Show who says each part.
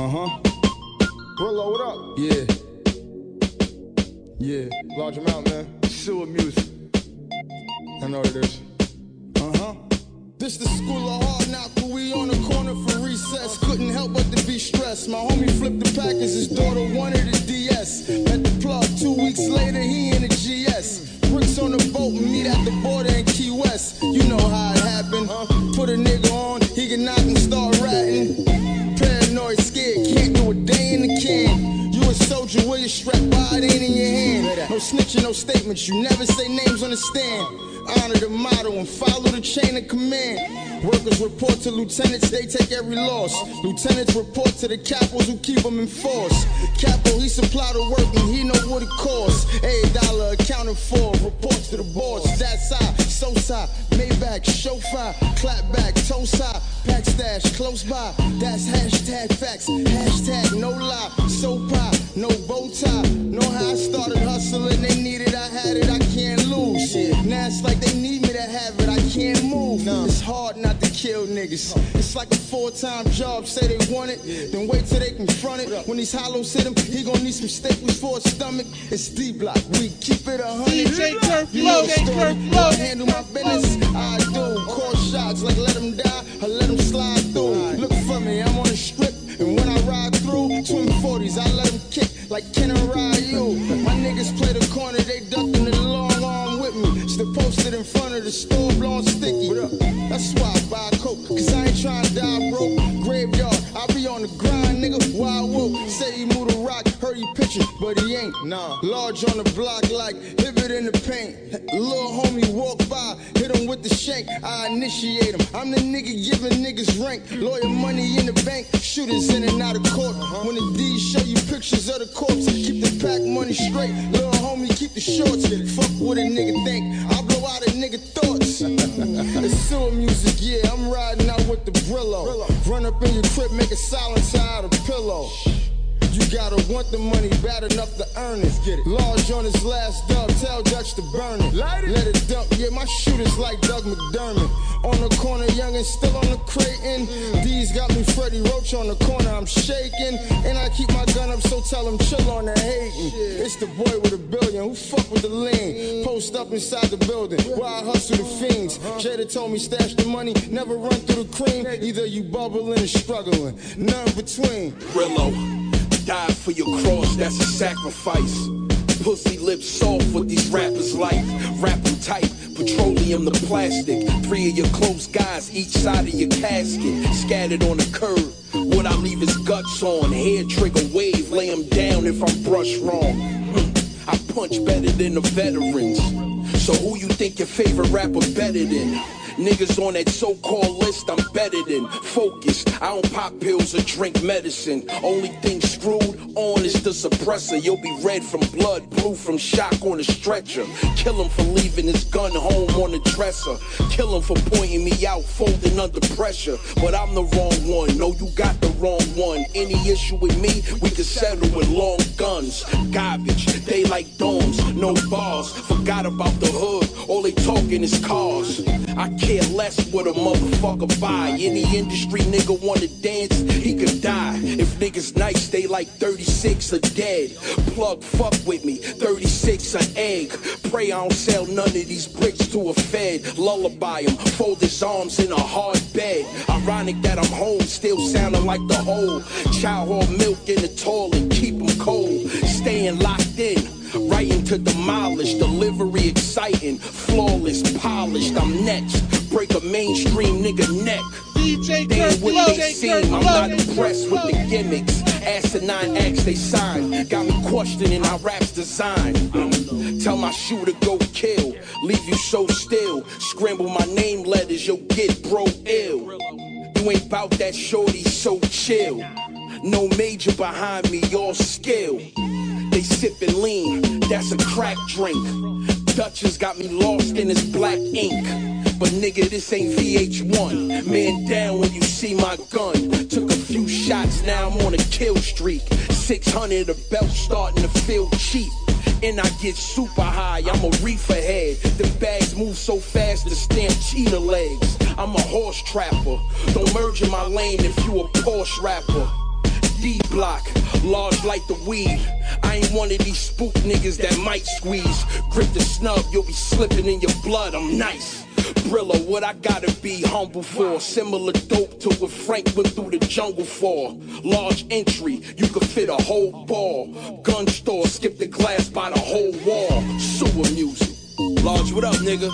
Speaker 1: Uh huh. Brillo, what up?
Speaker 2: Yeah,
Speaker 1: Yeah. Large amount, man.
Speaker 2: sewer music.
Speaker 1: I know what it is. Uh huh.
Speaker 2: This the school of hard knock, but we on the corner for recess. Couldn't help but to be stressed. My homie flipped the package, his daughter wanted a DS. Met the plug, two weeks You a with your strap by, it ain't in your hand. No snitching, no statements, you never say names on the stand. Honor the motto and follow the chain of command. Workers report to lieutenants, they take every loss. Lieutenants report to the capos who keep them in force. Capo, he supply the work and he know what it costs. Every dollar accounted for, reports to the boss. That's high, so high, Maybach, chauffeur, clapback, toe high, pack stash, close by. That's hashtag facts, hashtag no lie, so pie, no bow tie. Know how I started hustling, they needed, I had it, I can't lose. Now it's like they need me to have it, I can't move. It's hard not to kill niggas. It's like a full-time job, say they want it, then wait till they confront it. When these hollows hit him, he gon' need some staples for his stomach. It's D-Block, we keep it a hundred.
Speaker 3: DJ Kurt
Speaker 2: You know
Speaker 3: Flow,
Speaker 2: the
Speaker 3: DJ
Speaker 2: story.
Speaker 3: Kurt Flo.
Speaker 2: I handle my business, I do. Call shots like let them die buy a coke, cause I ain't trying to die broke. Graveyard, I be on the grind, nigga. Wild woke, say he moved a rock, heard he pitching, but he ain't. Nah, large on the block like Hibbert in the paint. Little homie walk by, hit him with the shank. I initiate him. I'm the nigga giving niggas rank. Lawyer money in the bank, shooters in and out of court. When the D's show you pictures of the corpse, keep the pack money straight. Little homie, keep the shorts. Fuck what a nigga think. I blow out a nigga thoughts. it's sewer music, yeah. I'm riding out with the Brillo. Run up in your crib, make a silencer out of pillow. You gotta want the money bad enough to earn it. Get it. Large on his last dub, tell Dutch to burn it. Light it. Let it dump, yeah, my shooters like Doug McDermott. On the corner, young and still on the Creighton. These got me Freddie Roach on the corner, I'm shaking. And I keep my gun up, so tell him chill on the hating. It's the boy with a billion, who fuck with the lean? Post up inside the building, where I hustle the fiends. Uh-huh. Jada told me stash the money, never run through the cream. Either you bubbling or struggling, none between.
Speaker 4: Brillo, die for your cross, that's a sacrifice. Pussy lips soft with these rappers like. Rapping tight, petroleum the plastic. Three of your close guys, each side of your casket. Scattered on the curb. What I leave his guts on. Hair trigger wave, lay him down if I'm brushed wrong. Hmm, I punch better than the veterans. So who you think your favorite rapper better than? Niggas on that so-called list, I'm better than focused. I don't pop pills or drink medicine. Only thing screwed on is the suppressor. You'll be red from blood, blue from shock on a stretcher. Kill him for leaving his gun home on the dresser. Kill him for pointing me out, folding under pressure. But I'm the wrong one. No, you got the wrong one. Any issue with me, we can settle with long guns. Garbage, they like domes, no bars. Forgot about the hood. All they talking is cars. Less what a motherfucker buy. Any industry nigga wanna dance, he could die. If niggas nice, they like 36 a dead. Plug fuck with me, 36 an egg. Pray I don't sell none of these bricks to a fed. Lullaby him, fold his arms in a hard bed. Ironic that I'm home, still sounding like the whole. Chow hall milk in the toilet, keep him cold. Staying locked in. Writing to demolish, delivery exciting, flawless, polished. I'm next. Break a mainstream nigga neck.
Speaker 3: DJ
Speaker 4: They ain't what they
Speaker 3: DJ
Speaker 4: seem. I'm not impressed with the gimmicks. Asinine acts they sign. Got me questioning how raps design. Tell my shooter go kill. Leave you so still. Scramble my name letters, you'll get bro ill. You ain't bout that shorty, so chill. No major behind me, all skill. They sippin' lean, that's a crack drink. Dutchess got me lost in this black ink. But nigga, this ain't VH1. Man down when you see my gun. Took a few shots, now I'm on a kill streak. 600 a belt starting to feel cheap. And I get super high, I'm a reefer head. The bags move so fast to stamp cheetah legs. I'm a horse trapper. Don't merge in my lane if you a Porsche rapper. D block, large like the weed. I ain't one of these spook niggas that might squeeze. Grip the snub, you'll be slipping in your blood. I'm nice. Brillo, what I gotta be humble for. Similar dope to what Frank went through the jungle for. Large entry, you could fit a whole ball. Gun store, skip the glass by the whole wall. Sewer music. Large, what up, nigga?